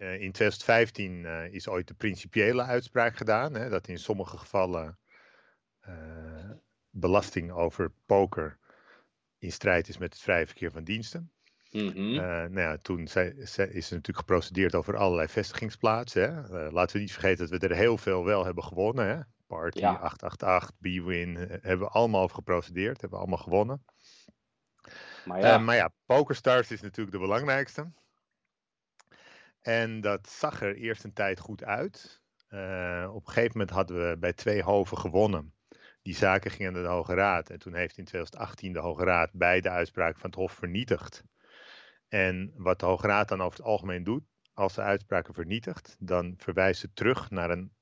in 2015 is ooit de principiële uitspraak gedaan, hè, dat in sommige gevallen belasting over poker in strijd is met het vrije verkeer van diensten. Mhm. nou ja, toen is er natuurlijk geprocedeerd over allerlei vestigingsplaatsen. Hè. laten we niet vergeten dat we er heel veel wel hebben gewonnen. Hè. Party, Ja. 888, B-Win, hebben we allemaal over geprocedeerd, hebben we allemaal gewonnen. Maar ja, maar ja, PokerStars is natuurlijk de belangrijkste. En dat zag er eerst een tijd goed uit. Eh, op een gegeven moment hadden we bij twee hoven gewonnen. Die zaken gingen naar de Hoge Raad. En toen heeft in 2018 de Hoge Raad beide uitspraken van het Hof vernietigd. En wat de Hoge Raad dan over het algemeen doet, als ze uitspraken vernietigt, dan verwijst ze terug naar een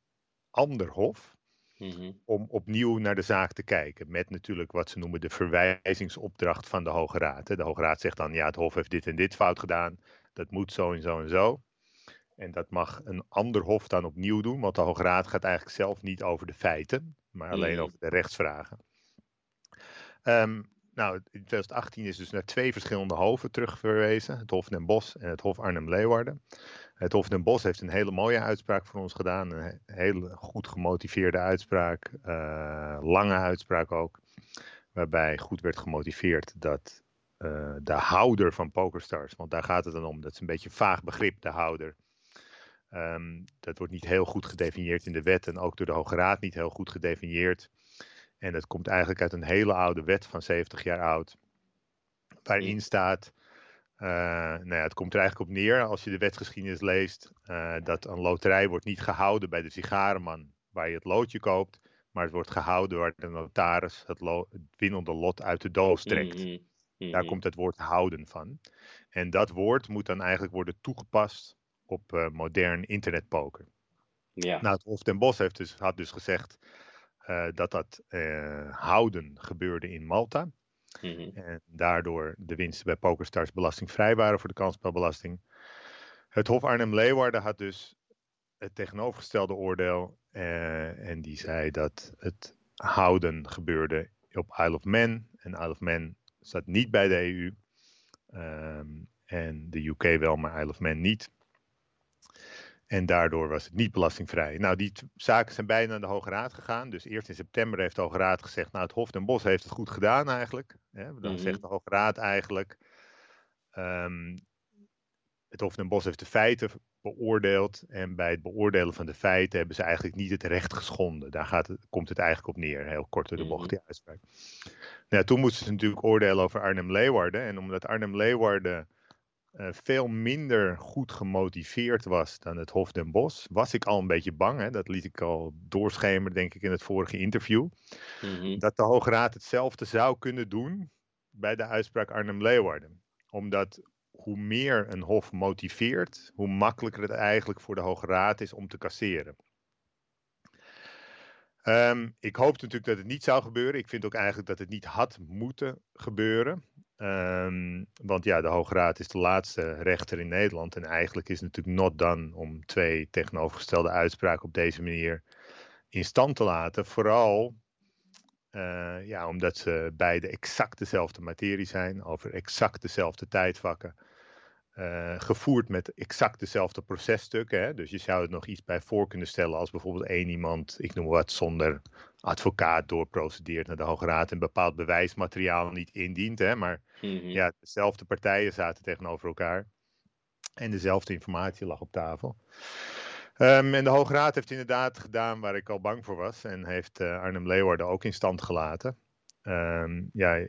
ander hof mhm. om opnieuw naar de zaak te kijken. Met natuurlijk wat ze noemen de verwijzingsopdracht van de Hoge Raad. De Hoge Raad zegt dan, ja, het Hof heeft dit en dit fout gedaan. Dat moet zo en zo en zo. En dat mag een ander Hof dan opnieuw doen, want de Hoge Raad gaat eigenlijk zelf niet over de feiten, maar alleen over de rechtsvragen. Ehm, nou, in 2018 is dus naar twee verschillende hoven terugverwezen. Het Hof Den Bosch en het Hof Arnhem-Leeuwarden. Het Hof Den Bosch heeft een hele mooie uitspraak voor ons gedaan. Een he- hele goed gemotiveerde uitspraak. eh, lange uitspraak ook. Waarbij goed werd gemotiveerd dat eh, de houder van PokerStars, want daar gaat het dan om, dat is een beetje een vaag begrip, de houder. Ehm, dat wordt niet heel goed gedefinieerd in de wet en ook door de Hoge Raad niet heel goed gedefinieerd. En dat komt eigenlijk uit een hele oude wet van 70 jaar oud. Waarin staat, eh, nou ja, het komt er eigenlijk op neer als je de wetsgeschiedenis leest, eh, dat een loterij wordt niet gehouden bij de sigarenman waar je het loodje koopt, maar het wordt gehouden waar de notaris het, winnende lot uit de doos trekt. Mhm. Daar Mhm. komt het woord houden van. En dat woord moet dan eigenlijk worden toegepast op eh, modern internetpoker. Ja. Nou, het Hof Den Bosch heeft dus, had dus gezegd eh, dat dat eh, houden gebeurde in Malta. Mhm. En daardoor de winsten bij PokerStars belastingvrij waren voor de kansspelbelasting. Het Hof Arnhem-Leeuwarden had dus het tegenovergestelde oordeel. eh, en die zei dat het houden gebeurde op Isle of Man. En Isle of Man staat niet bij de EU. Ehm, en de UK wel, maar Isle of Man niet. En daardoor was het niet belastingvrij. Nou, die zaken zijn bijna naar de Hoge Raad gegaan. Dus eerst in september heeft de Hoge Raad gezegd: Nou, het Hof Den Bosch heeft het goed gedaan eigenlijk. Hè? Dan Mhm. zegt de Hoge Raad eigenlijk. ehm, het Hof Den Bosch heeft de feiten beoordeeld. En bij het beoordelen van de feiten hebben ze eigenlijk niet het recht geschonden. Daar gaat het, komt het eigenlijk op neer. Heel kort door de bocht, Mhm. die uitspraak. Nou, toen moesten ze natuurlijk oordelen over Arnhem-Leeuwarden. En omdat Arnhem-Leeuwarden eh, veel minder goed gemotiveerd was dan het Hof Den Bosch, was ik al een beetje bang. Hè? Dat liet ik al doorschemeren, denk ik, in het vorige interview. Mhm. Dat de Hoge Raad hetzelfde zou kunnen doen bij de uitspraak Arnhem-Leeuwarden. Omdat hoe meer een hof motiveert, hoe makkelijker het eigenlijk voor de Hoge Raad is om te casseren. Ehm, ik hoopte natuurlijk dat het niet zou gebeuren. Ik vind ook eigenlijk dat het niet had moeten gebeuren. Ehm, want ja, de Hoge Raad is de laatste rechter in Nederland. En eigenlijk is het natuurlijk not done om twee tegenovergestelde uitspraken op deze manier in stand te laten. Vooral eh, ja, omdat ze beide exact dezelfde materie zijn, over exact dezelfde tijdvakken. Eh, gevoerd met exact dezelfde processtukken. Hè? Dus je zou het nog iets bij voor kunnen stellen als bijvoorbeeld één iemand, ik noem wat, zonder advocaat doorprocedeert naar de Hoge Raad en bepaald bewijsmateriaal niet indient. Hè? Maar Mhm. ja, dezelfde partijen zaten tegenover elkaar. En dezelfde informatie lag op tafel. Ehm, en de Hoge Raad heeft inderdaad gedaan waar ik al bang voor was. En heeft eh, Arnhem Leeuwarden ook in stand gelaten. Ehm, ja, eh,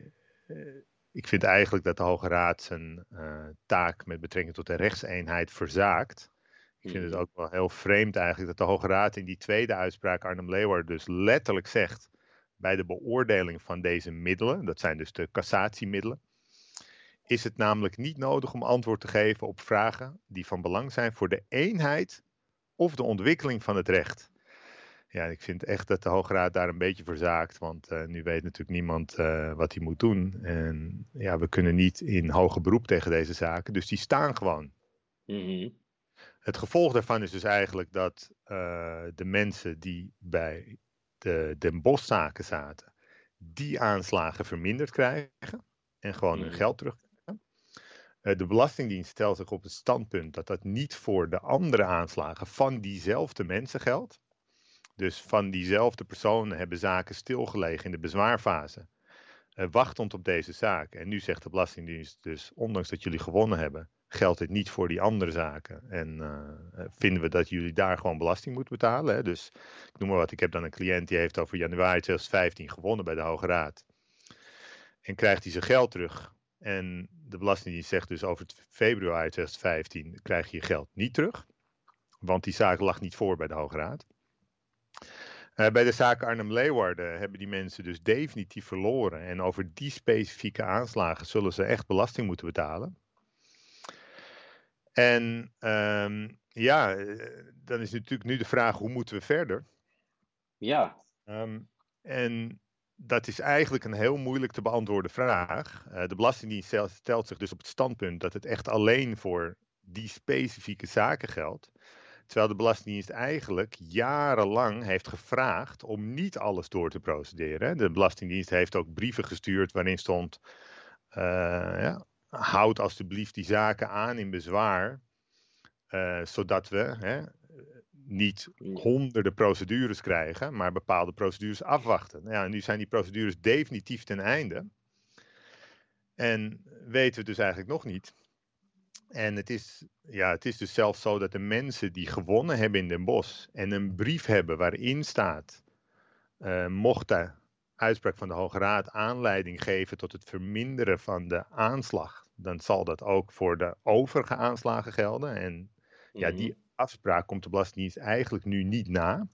ik vind eigenlijk dat de Hoge Raad zijn eh, taak met betrekking tot de rechtseenheid verzaakt. Ik vind het Mhm. ook wel heel vreemd eigenlijk dat de Hoge Raad in die tweede uitspraak Arnhem Leeuwarden dus letterlijk zegt bij de beoordeling van deze middelen, dat zijn dus de cassatiemiddelen, is het namelijk niet nodig om antwoord te geven op vragen die van belang zijn voor de eenheid of de ontwikkeling van het recht. Ja, ik vind echt dat de Hoge Raad daar een beetje verzaakt, want eh, nu weet natuurlijk niemand eh, wat hij moet doen. En ja, we kunnen niet in hoger beroep tegen deze zaken, dus die staan gewoon. Mhm. Het gevolg daarvan is dus eigenlijk dat eh, de mensen die bij de Den Bosch-zaken zaten, die aanslagen verminderd krijgen en gewoon hun Mhm. geld terugkrijgen. De Belastingdienst stelt zich op het standpunt dat dat niet voor de andere aanslagen van diezelfde mensen geldt. Dus van diezelfde personen hebben zaken stilgelegen in de bezwaarfase, uh, wachtend op deze zaak. En nu zegt de Belastingdienst dus, ondanks dat jullie gewonnen hebben, geldt dit niet voor die andere zaken. En uh, vinden we dat jullie daar gewoon belasting moeten betalen. Hè? Dus ik noem maar wat, ik heb dan een cliënt die heeft over januari 2015 gewonnen bij de Hoge Raad. En krijgt hij zijn geld terug. En de Belastingdienst zegt dus over februari 2015 krijg je je geld niet terug. Want die zaak lag niet voor bij de Hoge Raad. Uh, bij de zaak Arnhem-Leeuwarden hebben die mensen dus definitief verloren. En over die specifieke aanslagen zullen ze echt belasting moeten betalen. En um, ja, eh, dan is natuurlijk nu de vraag: hoe moeten we verder? Ja. Um, en dat is eigenlijk een heel moeilijk te beantwoorden vraag. Uh, de Belastingdienst stelt zich dus op het standpunt dat het echt alleen voor die specifieke zaken geldt. Terwijl de Belastingdienst eigenlijk jarenlang heeft gevraagd om niet alles door te procederen. De Belastingdienst heeft ook brieven gestuurd waarin stond: uh, ja, houd alstublieft die zaken aan in bezwaar, uh, zodat we hè, niet honderden procedures krijgen, maar bepaalde procedures afwachten. Ja, nu zijn die procedures definitief ten einde. En weten we dus eigenlijk nog niet. En het is, ja, het is dus zelfs zo dat de mensen die gewonnen hebben in Den Bosch en een brief hebben waarin staat, uh, mocht de uitspraak van de Hoge Raad aanleiding geven tot het verminderen van de aanslag, dan zal dat ook voor de overige aanslagen gelden. En ja, die mhm afspraak komt de Belastingdienst eigenlijk nu niet na.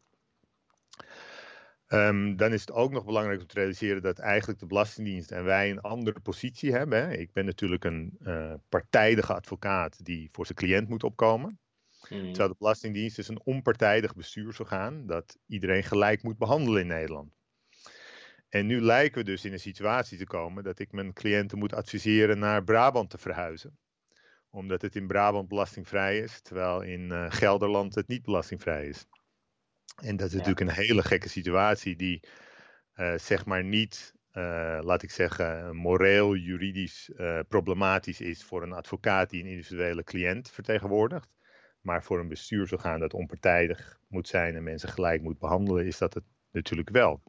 Um, dan is het ook nog belangrijk om te realiseren dat eigenlijk de Belastingdienst en wij een andere positie hebben. Hè. Ik ben natuurlijk een uh, partijdige advocaat die voor zijn cliënt moet opkomen. Mm. Terwijl de Belastingdienst is een onpartijdig bestuursorgaan dat iedereen gelijk moet behandelen in Nederland. En nu lijken we dus in een situatie te komen dat ik mijn cliënten moet adviseren naar Brabant te verhuizen omdat het in Brabant belastingvrij is, terwijl in uh, Gelderland het niet belastingvrij is. En dat is natuurlijk een hele gekke situatie die uh, zeg maar niet, uh, laat ik zeggen, moreel, juridisch problematisch is voor een advocaat die een individuele cliënt vertegenwoordigt. Maar voor een bestuursorgaan dat onpartijdig moet zijn en mensen gelijk moet behandelen, is dat het natuurlijk wel.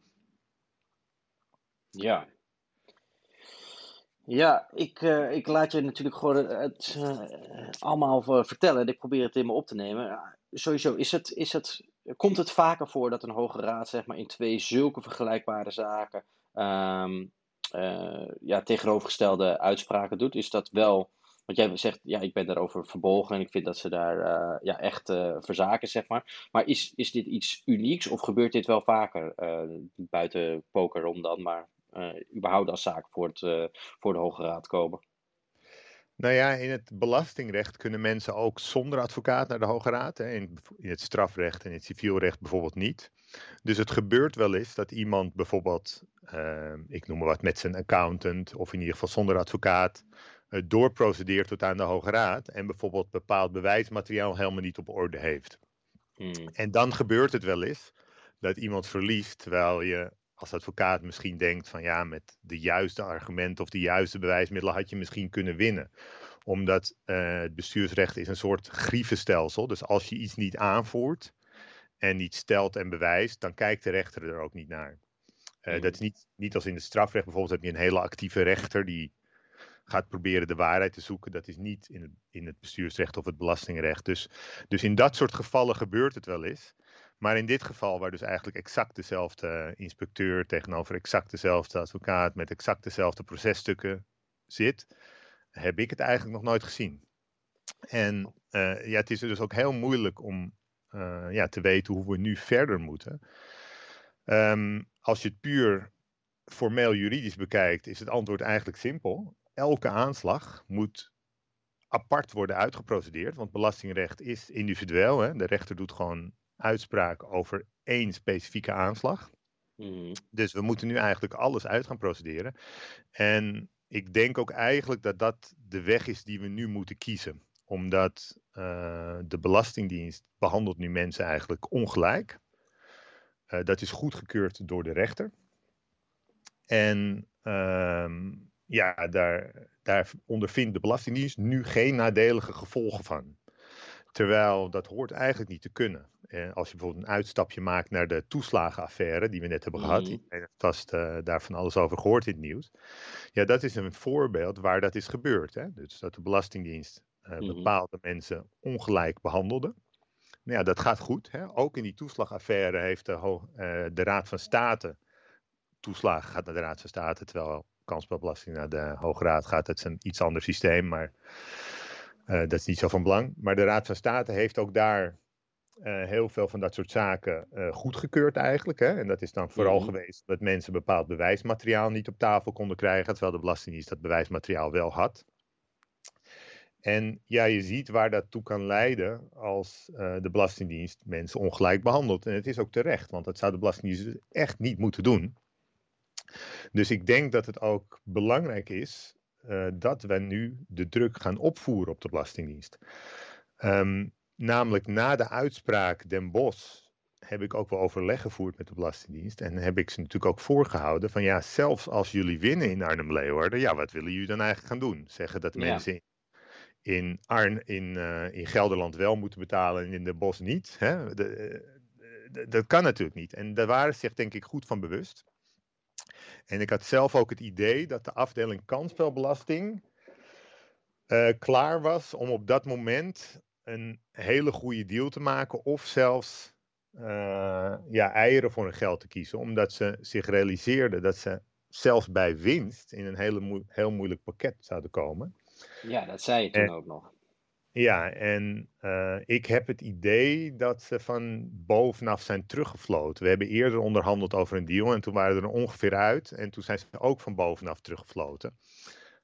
Ja, ja, ik, uh, ik laat je natuurlijk gewoon het uh, allemaal vertellen. Ik probeer het in me op te nemen. sowieso, is het, is het, komt het vaker voor dat een hoge raad zeg maar, in twee zulke vergelijkbare zaken uh, ja, tegenovergestelde uitspraken doet? Is dat wel, want jij zegt, ja, ik ben daarover verbolgen en ik vind dat ze daar ja, echt verzaken, zeg maar. Maar is, is dit iets unieks of gebeurt dit wel vaker buiten poker om dan, maar überhaupt als zaak voor, het, uh, voor de Hoge Raad komen. Nou ja, in het belastingrecht kunnen mensen ook zonder advocaat naar de Hoge Raad. Hè. In, in, het strafrecht en in het civielrecht bijvoorbeeld niet. Dus het gebeurt wel eens dat iemand bijvoorbeeld, uh, ik noem maar wat, met zijn accountant of in ieder geval zonder advocaat, uh, doorprocedeert tot aan de Hoge Raad en bijvoorbeeld bepaald bewijsmateriaal helemaal niet op orde heeft. Hmm. En dan gebeurt het wel eens dat iemand verliest terwijl je als advocaat misschien denkt van ja, met de juiste argumenten of de juiste bewijsmiddelen had je misschien kunnen winnen. Omdat uh, het bestuursrecht is een soort grievenstelsel. Dus als je iets niet aanvoert en niet stelt en bewijst, dan kijkt de rechter er ook niet naar. Uh, Dat is niet, niet als in het strafrecht. Bijvoorbeeld heb je een hele actieve rechter die gaat proberen de waarheid te zoeken. Dat is niet in het, in het bestuursrecht of het belastingrecht. Dus, dus in dat soort gevallen gebeurt het wel eens. Maar in dit geval, waar dus eigenlijk exact dezelfde inspecteur tegenover exact dezelfde advocaat met exact dezelfde processtukken zit, heb ik het eigenlijk nog nooit gezien. En uh, ja, het is dus ook heel moeilijk om uh, ja, te weten hoe we nu verder moeten. Um, als je het puur formeel juridisch bekijkt, is het antwoord eigenlijk simpel. Elke aanslag moet apart worden uitgeprocedeerd, want belastingrecht is individueel. Hè? De rechter doet gewoon uitspraak over één specifieke aanslag. Mm. Dus we moeten nu eigenlijk alles uit gaan procederen. En ik denk ook eigenlijk dat dat de weg is die we nu moeten kiezen. Omdat uh, de Belastingdienst behandelt nu mensen eigenlijk ongelijk. Uh, dat is goedgekeurd door de rechter. En uh, ja, daar, daar ondervindt de Belastingdienst nu geen nadelige gevolgen van. Terwijl dat hoort eigenlijk niet te kunnen. Eh, als je bijvoorbeeld een uitstapje maakt naar de toeslagenaffaire die we net hebben gehad. Mhm. Iedereen heeft vast eh, daar van alles over gehoord in het nieuws. Ja, dat is een voorbeeld waar dat is gebeurd. Hè? Dus dat de Belastingdienst eh, Mhm. bepaalde mensen ongelijk behandelde. Nou ja, dat gaat goed. Hè? Ook in die toeslagaffaire heeft de, de Raad van State. Toeslagen gaat naar de Raad van State, terwijl kansspelbelasting naar de Hoge Raad gaat. Dat is een iets ander systeem, maar dat is niet zo van belang. Maar de Raad van State heeft ook daar eh, heel veel van dat soort zaken eh, goedgekeurd eigenlijk. Hè? En dat is dan vooral Mhm. geweest dat mensen bepaald bewijsmateriaal niet op tafel konden krijgen, terwijl de Belastingdienst dat bewijsmateriaal wel had. En ja, je ziet waar dat toe kan leiden als eh, de Belastingdienst mensen ongelijk behandelt. En het is ook terecht, want dat zou de Belastingdienst dus echt niet moeten doen. Dus ik denk dat het ook belangrijk is eh, dat we nu de druk gaan opvoeren op de Belastingdienst. Ehm, namelijk na de uitspraak Den Bosch heb ik ook wel overleg gevoerd met de Belastingdienst. En heb ik ze natuurlijk ook voorgehouden van ja, zelfs als jullie winnen in Arnhem-Leeuwarden, ja, wat willen jullie dan eigenlijk gaan doen? Zeggen dat Ja. mensen in, Arn, in, eh, in Gelderland wel moeten betalen en in de Bos niet. Hè? De, eh, de- dat kan natuurlijk niet. En daar waren ze zich denk ik goed van bewust. En ik had zelf ook het idee dat de afdeling kansspelbelasting eh, klaar was om op dat moment een hele goede deal te maken. Of zelfs eh, ja, eieren voor hun geld te kiezen. Omdat ze zich realiseerden dat ze zelfs bij winst in een hele heel moeilijk pakket zouden komen. Ja, dat zei je toen En- ook nog. Ja, en eh, ik heb het idee dat ze van bovenaf zijn teruggefloten. We hebben eerder onderhandeld over een deal en toen waren ze er ongeveer uit. En toen zijn ze ook van bovenaf teruggefloten.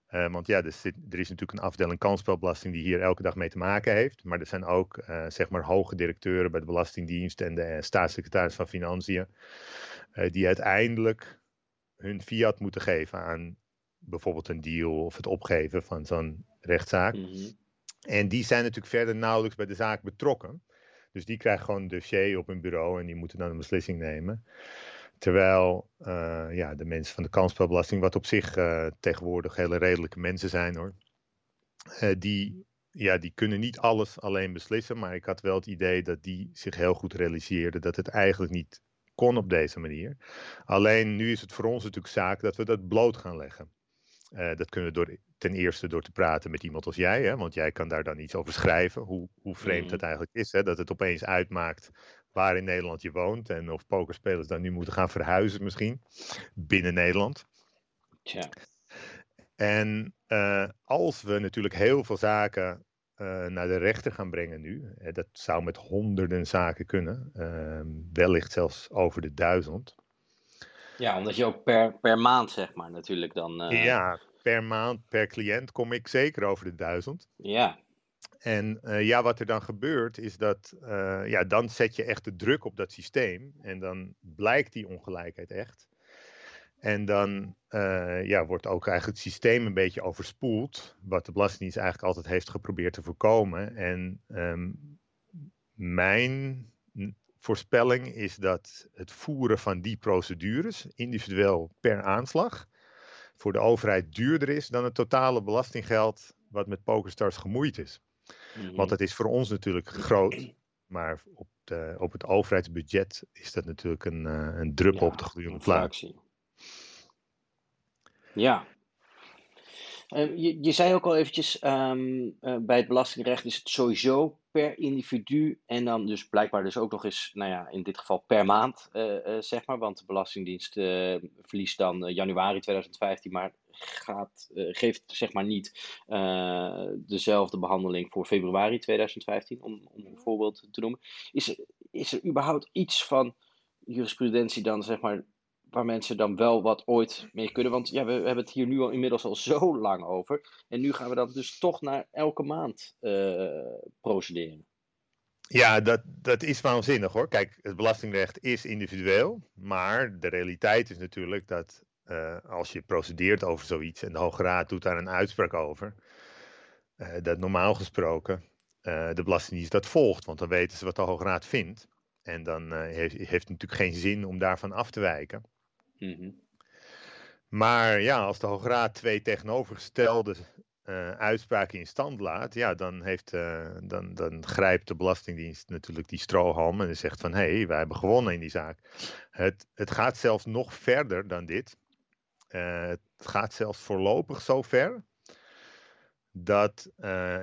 Eh, want ja, er, er is natuurlijk een afdeling kansspelbelasting die hier elke dag mee te maken heeft. Maar er zijn ook eh, zeg maar hoge directeuren bij de Belastingdienst en de staatssecretaris van Financiën. die uiteindelijk hun fiat moeten geven aan bijvoorbeeld een deal of het opgeven van zo'n rechtszaak. Mhm. En die zijn natuurlijk verder nauwelijks bij de zaak betrokken. Dus die krijgen gewoon een dossier op hun bureau en die moeten dan een beslissing nemen. Terwijl eh, ja, de mensen van de kansspelbelasting, wat op zich eh, tegenwoordig hele redelijke mensen zijn hoor, eh, die, ja, die kunnen niet alles alleen beslissen. Maar ik had wel het idee dat die zich heel goed realiseerden dat het eigenlijk niet kon op deze manier. Alleen nu is het voor ons natuurlijk zaak dat we dat bloot gaan leggen. Dat kunnen we door, ten eerste door te praten met iemand als jij, hè, want jij kan daar dan iets over schrijven. Hoe, hoe vreemd het eigenlijk is, hè, dat het opeens uitmaakt waar in Nederland je woont. En of pokerspelers dan nu moeten gaan verhuizen misschien, binnen Nederland. Tja. En eh, als we natuurlijk heel veel zaken eh, naar de rechter gaan brengen nu, eh, dat zou met honderden zaken kunnen, ehm, wellicht zelfs over de duizend. Ja, omdat je ook per, per maand, zeg maar, natuurlijk dan. eh, Ja, per maand, per cliënt kom ik zeker over de duizend. ja. En eh, ja, wat er dan gebeurt is dat, eh, ja, dan zet je echt de druk op dat systeem en dan blijkt die ongelijkheid echt. En dan eh, ja, wordt ook eigenlijk het systeem een beetje overspoeld, wat de Belastingdienst eigenlijk altijd heeft geprobeerd te voorkomen. En ehm, mijn voorspelling is dat het voeren van die procedures, individueel per aanslag, voor de overheid duurder is dan het totale belastinggeld wat met PokerStars gemoeid is. Mhm. Want het is voor ons natuurlijk groot, maar op, de, op het overheidsbudget is dat natuurlijk een, eh, een druppel Ja, op de gloeiende plaat. Ja. Eh, je, je zei ook al eventjes, ehm, eh, bij het belastingrecht is het sowieso per individu en dan dus blijkbaar dus ook nog eens, nou ja, in dit geval per maand, eh, eh, zeg maar, want de Belastingdienst verliest dan januari 2015, maar gaat, geeft zeg maar niet dezelfde behandeling voor februari 2015, om, om een voorbeeld te noemen. Is, is er überhaupt iets van jurisprudentie dan, zeg maar, waar mensen dan wel wat ooit mee kunnen. Want ja, we, hebben het hier nu al inmiddels al zo lang over. En nu gaan we dat dus toch naar elke maand eh, procederen. Ja, dat, dat is waanzinnig hoor. Kijk, het belastingrecht is individueel, maar de realiteit is natuurlijk dat eh, als je procedeert over zoiets en de Hoge Raad doet daar een uitspraak over, eh, dat normaal gesproken de Belastingdienst dat volgt, want dan weten ze wat de Hoge Raad vindt. En dan heeft het natuurlijk geen zin om daarvan af te wijken. Mhm. Maar ja, als de Hoge Raad twee tegenovergestelde uh, uitspraken in stand laat, ja, dan, heeft, uh, dan, dan grijpt de Belastingdienst natuurlijk die strohalm en zegt van hé, hey, wij hebben gewonnen in die zaak. Het, het gaat zelfs nog verder dan dit. Uh, het gaat zelfs voorlopig zo ver dat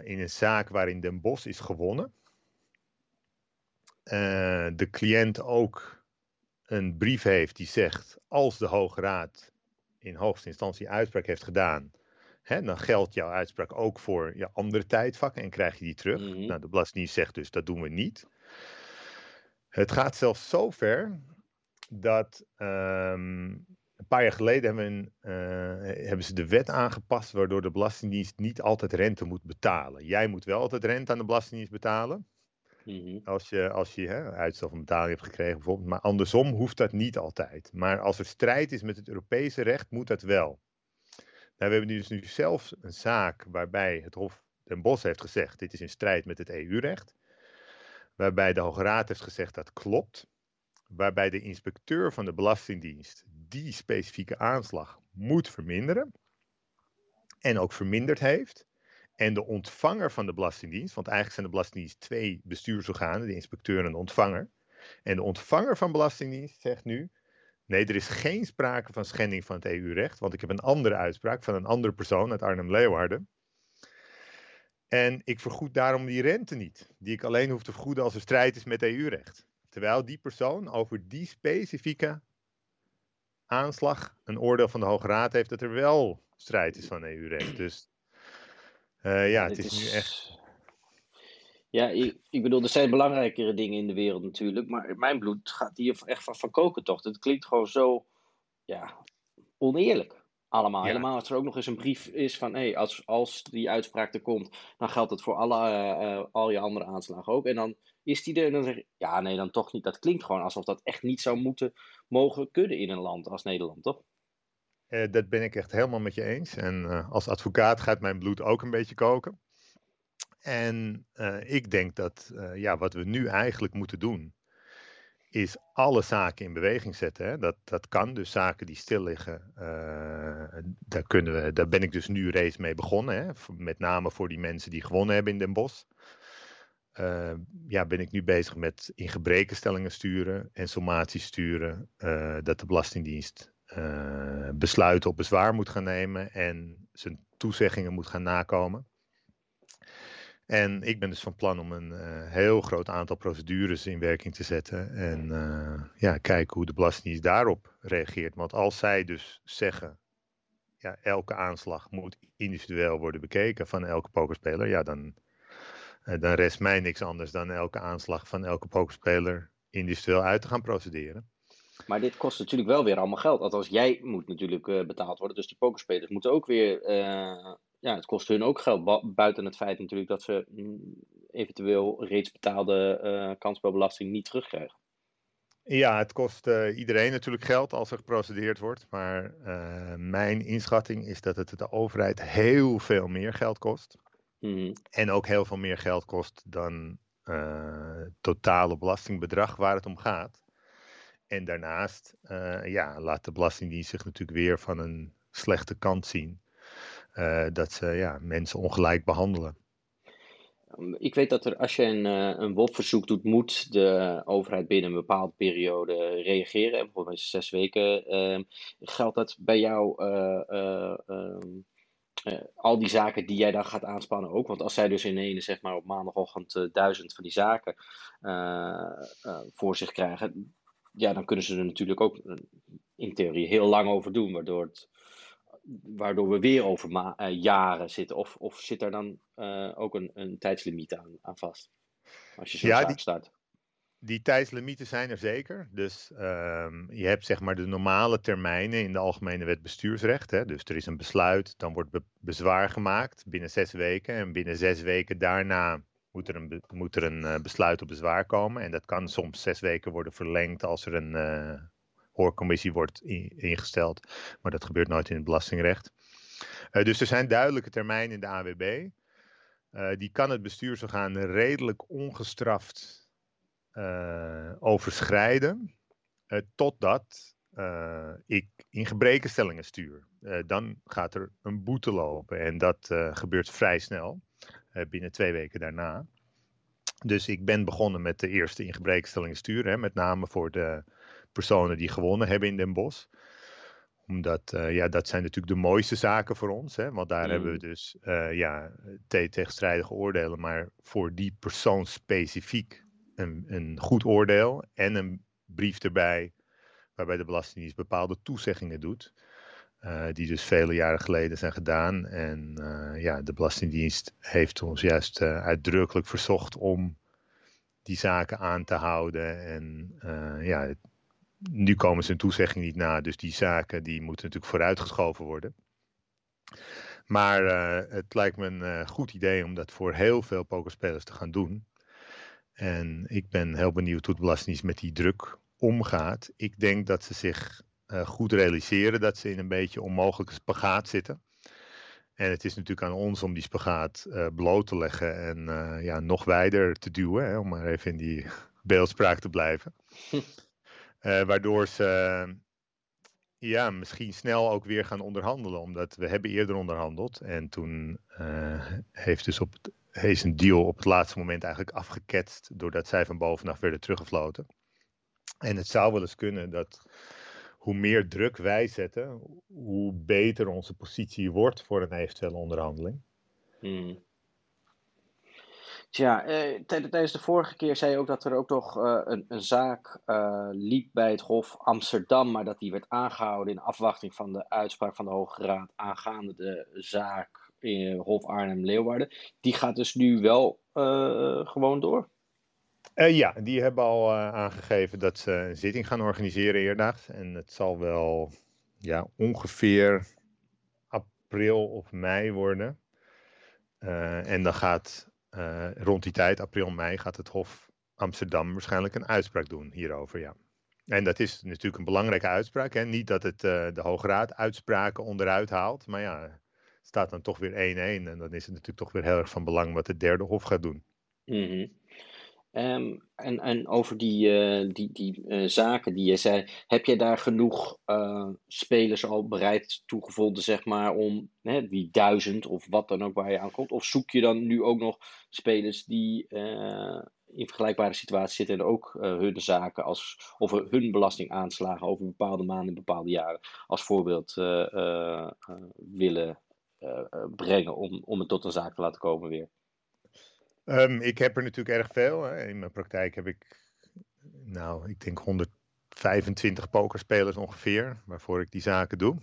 in een zaak waarin Den Bos is gewonnen, de cliënt ook een brief heeft die zegt: als de Hoge Raad in hoogste instantie uitspraak heeft gedaan, hè, dan geldt jouw uitspraak ook voor je andere tijdvakken en krijg je die terug. Mhm. Nou, de Belastingdienst zegt dus dat doen we niet. Het gaat zelfs zo ver dat ehm, een paar jaar geleden hebben, uh, hebben, ze de wet aangepast waardoor de Belastingdienst niet altijd rente moet betalen. Jij moet wel altijd rente aan de Belastingdienst betalen. Mhm. Als je, als je hè, uitstel van betaling hebt gekregen bijvoorbeeld. Maar andersom hoeft dat niet altijd. Maar als er strijd is met het Europese recht, moet dat wel. Nou, we hebben dus nu zelfs een zaak waarbij het Hof Den Bosch heeft gezegd: dit is in strijd met het EU-recht. Waarbij de Hoge Raad heeft gezegd dat klopt. Waarbij de inspecteur van de Belastingdienst die specifieke aanslag moet verminderen. En ook verminderd heeft. En de ontvanger van de Belastingdienst, want eigenlijk zijn de Belastingdienst twee bestuursorganen, de inspecteur en de ontvanger. En de ontvanger van Belastingdienst zegt nu: nee, er is geen sprake van schending van het EU-recht, want ik heb een andere uitspraak van een andere persoon uit Arnhem-Leeuwarden. En ik vergoed daarom die rente niet, die ik alleen hoef te vergoeden als er strijd is met EU-recht. Terwijl die persoon over die specifieke aanslag een oordeel van de Hoge Raad heeft dat er wel strijd is van EU-recht. Dus uh, ja, het is, is, nu echt. Ja, ik, ik, bedoel, er zijn belangrijkere dingen in de wereld natuurlijk, maar mijn bloed gaat hier echt van, van koken toch. Het klinkt gewoon zo, ja, oneerlijk. Allemaal. Ja. Helemaal als er ook nog eens een brief is van, hé, hey, als, als die uitspraak er komt, dan geldt het voor alle, uh, al je andere aanslagen ook. En dan is die er en dan zeg je, ja, nee, dan toch niet. Dat klinkt gewoon alsof dat echt niet zou moeten mogen kunnen in een land als Nederland, toch? Uh, dat ben ik echt helemaal met je eens. En uh, als advocaat gaat mijn bloed ook een beetje koken. En uh, ik denk dat ja, wat we nu eigenlijk moeten doen, is alle zaken in beweging zetten. Hè? Dat, dat kan, dus zaken die stil liggen, daar, kunnen we, daar ben ik dus nu reeds mee begonnen. Hè? Met name voor die mensen die gewonnen hebben in Den Bosch. ja, ben ik nu bezig met in gebrekenstellingen sturen en sommaties sturen. dat de Belastingdienst uh, besluiten op bezwaar moet gaan nemen en zijn toezeggingen moet gaan nakomen. En ik ben dus van plan om een uh, heel groot aantal procedures in werking te zetten en uh, ja, kijken hoe de Belastingdienst daarop reageert. Want als zij dus zeggen, ja, elke aanslag moet individueel worden bekeken van elke pokerspeler, ja, dan, dan rest mij niks anders dan elke aanslag van elke pokerspeler individueel uit te gaan procederen. Maar dit kost natuurlijk wel weer allemaal geld. Althans, jij moet natuurlijk uh, betaald worden. Dus die pokerspelers moeten ook weer. Uh, ja, het kost hun ook geld. Buiten het feit natuurlijk dat ze mm, eventueel reeds betaalde uh, kansspelbelasting niet terugkrijgen. Ja, het kost iedereen natuurlijk geld als er geprocedeerd wordt. Maar mijn inschatting is dat het de overheid heel veel meer geld kost. Mm -hmm. En ook heel veel meer geld kost dan het totale belastingbedrag waar het om gaat. En daarnaast uh, ja, laat de Belastingdienst zich natuurlijk weer van een slechte kant zien. Uh, dat ze ja, mensen ongelijk behandelen. Ik weet dat er, als je een, een WOP-verzoek doet, moet de overheid binnen een bepaalde periode reageren. Bijvoorbeeld zes weken. Uh, geldt dat bij jou, uh, al die zaken die jij dan gaat aanspannen ook? Want als zij dus in ene, zeg maar op maandagochtend duizend van die zaken voor zich krijgen, ja, dan kunnen ze er natuurlijk ook in theorie heel lang over doen, waardoor, het, waardoor we weer over ma- uh, jaren zitten. Of, of zit er dan uh, ook een, een tijdslimiet aan, aan vast? Als je zo'n ja, die, start. Die tijdslimieten zijn er zeker. Dus um, je hebt zeg maar de normale termijnen in de Algemene Wet Bestuursrecht. Hè? Dus er is een besluit, dan wordt be bezwaar gemaakt binnen zes weken. En binnen zes weken daarna moet er een, moet er een uh, besluit op bezwaar komen. En dat kan soms zes weken worden verlengd als er een uh, hoorcommissie wordt in, ingesteld. Maar dat gebeurt nooit in het belastingrecht. Uh, dus er zijn duidelijke termijnen in de AWB. die kan het bestuursorgaan redelijk ongestraft overschrijden. totdat ik in gebrekenstellingen stuur, dan gaat er een boete lopen. En dat gebeurt vrij snel, binnen twee weken daarna. Dus ik ben begonnen met de eerste ingebrekenstellingen sturen, hè, met name voor de personen die gewonnen hebben in Den Bosch omdat, uh, ja, dat zijn natuurlijk de mooiste zaken voor ons. Hè? Want daar hebben we mm. dus, uh, ja, tegenstrijdige oordelen. Maar voor die persoon specifiek een, een goed oordeel. En een brief erbij, waarbij de Belastingdienst bepaalde toezeggingen doet. Uh, die dus vele jaren geleden zijn gedaan. En ja, de Belastingdienst heeft ons juist uitdrukkelijk verzocht om die zaken aan te houden. En ja, nu komen ze een toezegging niet na, dus die zaken die moeten natuurlijk vooruitgeschoven worden. Maar het lijkt me een goed idee om dat voor heel veel pokerspelers te gaan doen. En ik ben heel benieuwd hoe het Belastingdienst met die druk omgaat. Ik denk dat ze zich goed realiseren dat ze in een beetje onmogelijke spagaat zitten. En het is natuurlijk aan ons om die spagaat bloot te leggen en ja, nog wijder te duwen, hè, om maar even in die beeldspraak te blijven. Uh, waardoor ze ja, misschien snel ook weer gaan onderhandelen. Omdat we hebben eerder onderhandeld. En toen heeft dus op, heeft een deal op het laatste moment eigenlijk afgeketst. Doordat zij van bovenaf werden teruggefloten. En het zou wel eens kunnen dat hoe meer druk wij zetten, hoe beter onze positie wordt voor een eventuele onderhandeling. Hmm. Tja, eh, tijdens de vorige keer zei je ook dat er ook nog uh, een, zaak uh, liep bij het Hof Amsterdam, maar dat die werd aangehouden in afwachting van de uitspraak van de Hoge Raad aangaande de zaak in Hof Arnhem-Leeuwarden. Die gaat dus nu wel gewoon door? Ja, die hebben al aangegeven dat ze een zitting gaan organiseren eerdaags. En het zal wel ja, ongeveer april of mei worden. en dan gaat rond die tijd, april, mei, gaat het Hof Amsterdam waarschijnlijk een uitspraak doen hierover. Ja. En dat is natuurlijk een belangrijke uitspraak. Hè? Niet dat het de Hoge Raad uitspraken onderuit haalt, maar ja, staat dan toch weer 1-1. En dan is het natuurlijk toch weer heel erg van belang wat het derde Hof gaat doen. Mm Um, en, en over die, uh, die, die uh, zaken die je zei, heb je daar genoeg uh, spelers al bereid toegevonden, zeg maar, om hè, die duizend of wat dan ook waar je aan komt? Of zoek je dan nu ook nog spelers die in vergelijkbare situaties zitten en ook hun zaken als, of hun belastingaanslagen over bepaalde maanden, bepaalde jaren als voorbeeld willen brengen om, om het tot een zaak te laten komen weer? Um, ik heb er natuurlijk erg veel. Hè. In mijn praktijk heb ik, nou, ik denk 125 pokerspelers ongeveer, waarvoor ik die zaken doe.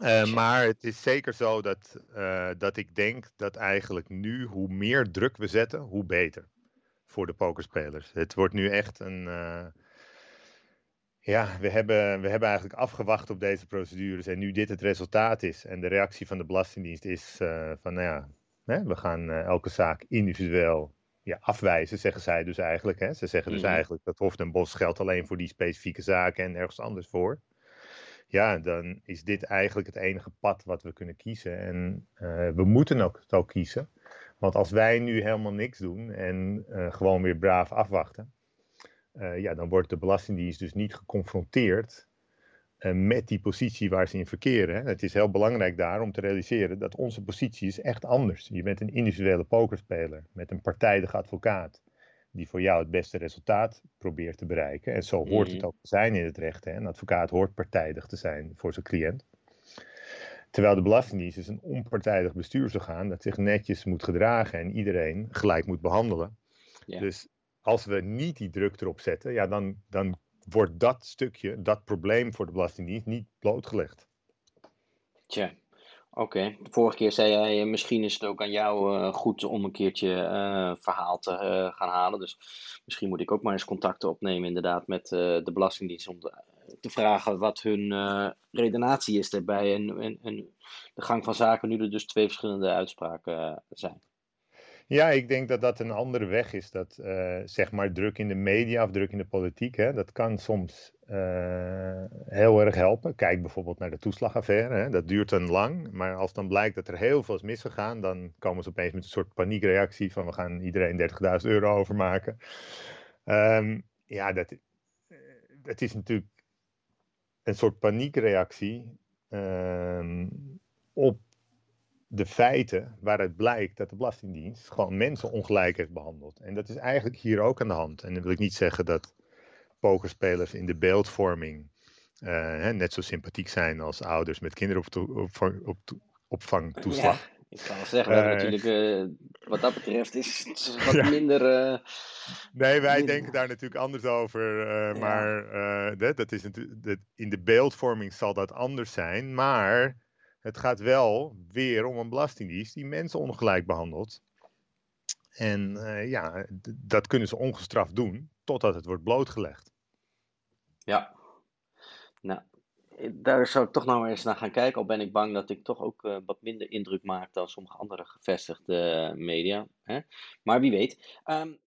Uh, maar het is zeker zo dat, uh, dat ik denk dat eigenlijk nu, hoe meer druk we zetten, hoe beter voor de pokerspelers. Het wordt nu echt een. Uh, ja, we hebben, we hebben eigenlijk afgewacht op deze procedures. En nu dit het resultaat is en de reactie van de Belastingdienst is van, nou ja, Hè? We gaan uh, elke zaak individueel ja, afwijzen, zeggen zij dus eigenlijk. Hè? Ze zeggen dus mm. eigenlijk dat Hof den Bos geldt alleen voor die specifieke zaken en ergens anders voor. Ja, dan is dit eigenlijk het enige pad wat we kunnen kiezen. En uh, we moeten ook het ook kiezen. Want als wij nu helemaal niks doen en uh, gewoon weer braaf afwachten, ja, dan wordt de Belastingdienst dus niet geconfronteerd met die positie waar ze in verkeren. Het is heel belangrijk daar om te realiseren dat onze positie is echt anders. Je bent een individuele pokerspeler met een partijdige advocaat die voor jou het beste resultaat probeert te bereiken. En zo hoort het mhm. ook te zijn in het recht. Hè. Een advocaat hoort partijdig te zijn voor zijn cliënt. Terwijl de Belastingdienst is een onpartijdig bestuursorgaan dat zich netjes moet gedragen en iedereen gelijk moet behandelen. Dus als we niet die druk erop zetten, ja, dan, dan wordt dat stukje, dat probleem voor de Belastingdienst niet blootgelegd. Tja, oké. De vorige keer zei jij, eh, misschien is het ook aan jou uh, goed om een keertje uh, verhaal te gaan halen. Dus misschien moet ik ook maar eens contacten opnemen inderdaad met de Belastingdienst om te, te vragen wat hun redenatie is daarbij en, en, en, de gang van zaken nu er dus twee verschillende uitspraken zijn. Ja, ik denk dat dat een andere weg is. Dat uh, zeg maar druk in de media of druk in de politiek, hè, dat kan soms uh, heel erg helpen. Kijk bijvoorbeeld naar de toeslagaffaire. Hè. Dat duurt dan lang, maar als dan blijkt dat er heel veel is misgegaan, dan komen ze opeens met een soort paniekreactie van we gaan iedereen 30.000 euro overmaken. Um, ja, dat, dat is natuurlijk een soort paniekreactie ehm, op de feiten waaruit blijkt dat de Belastingdienst gewoon mensen ongelijk heeft behandeld. En dat is eigenlijk hier ook aan de hand. En dan wil ik niet zeggen dat pokerspelers in de beeldvorming uh, net zo sympathiek zijn als ouders met kinderen op, op, opvangtoeslag. Ja, ik kan wel zeggen, uh, natuurlijk, uh, wat dat betreft is het wat minder. nee, wij denken daar natuurlijk anders over. Ja. Maar dat, dat is natuurlijk, in de beeldvorming zal dat anders zijn. Maar het gaat wel weer om een belastingdienst die mensen ongelijk behandelt. En ja, dat kunnen ze ongestraft doen totdat het wordt blootgelegd. Ja, nou, daar zou ik toch maar eens naar gaan kijken. Al ben ik bang dat ik toch ook uh, wat minder indruk maak dan sommige andere gevestigde media. Hè? Maar wie weet. Um,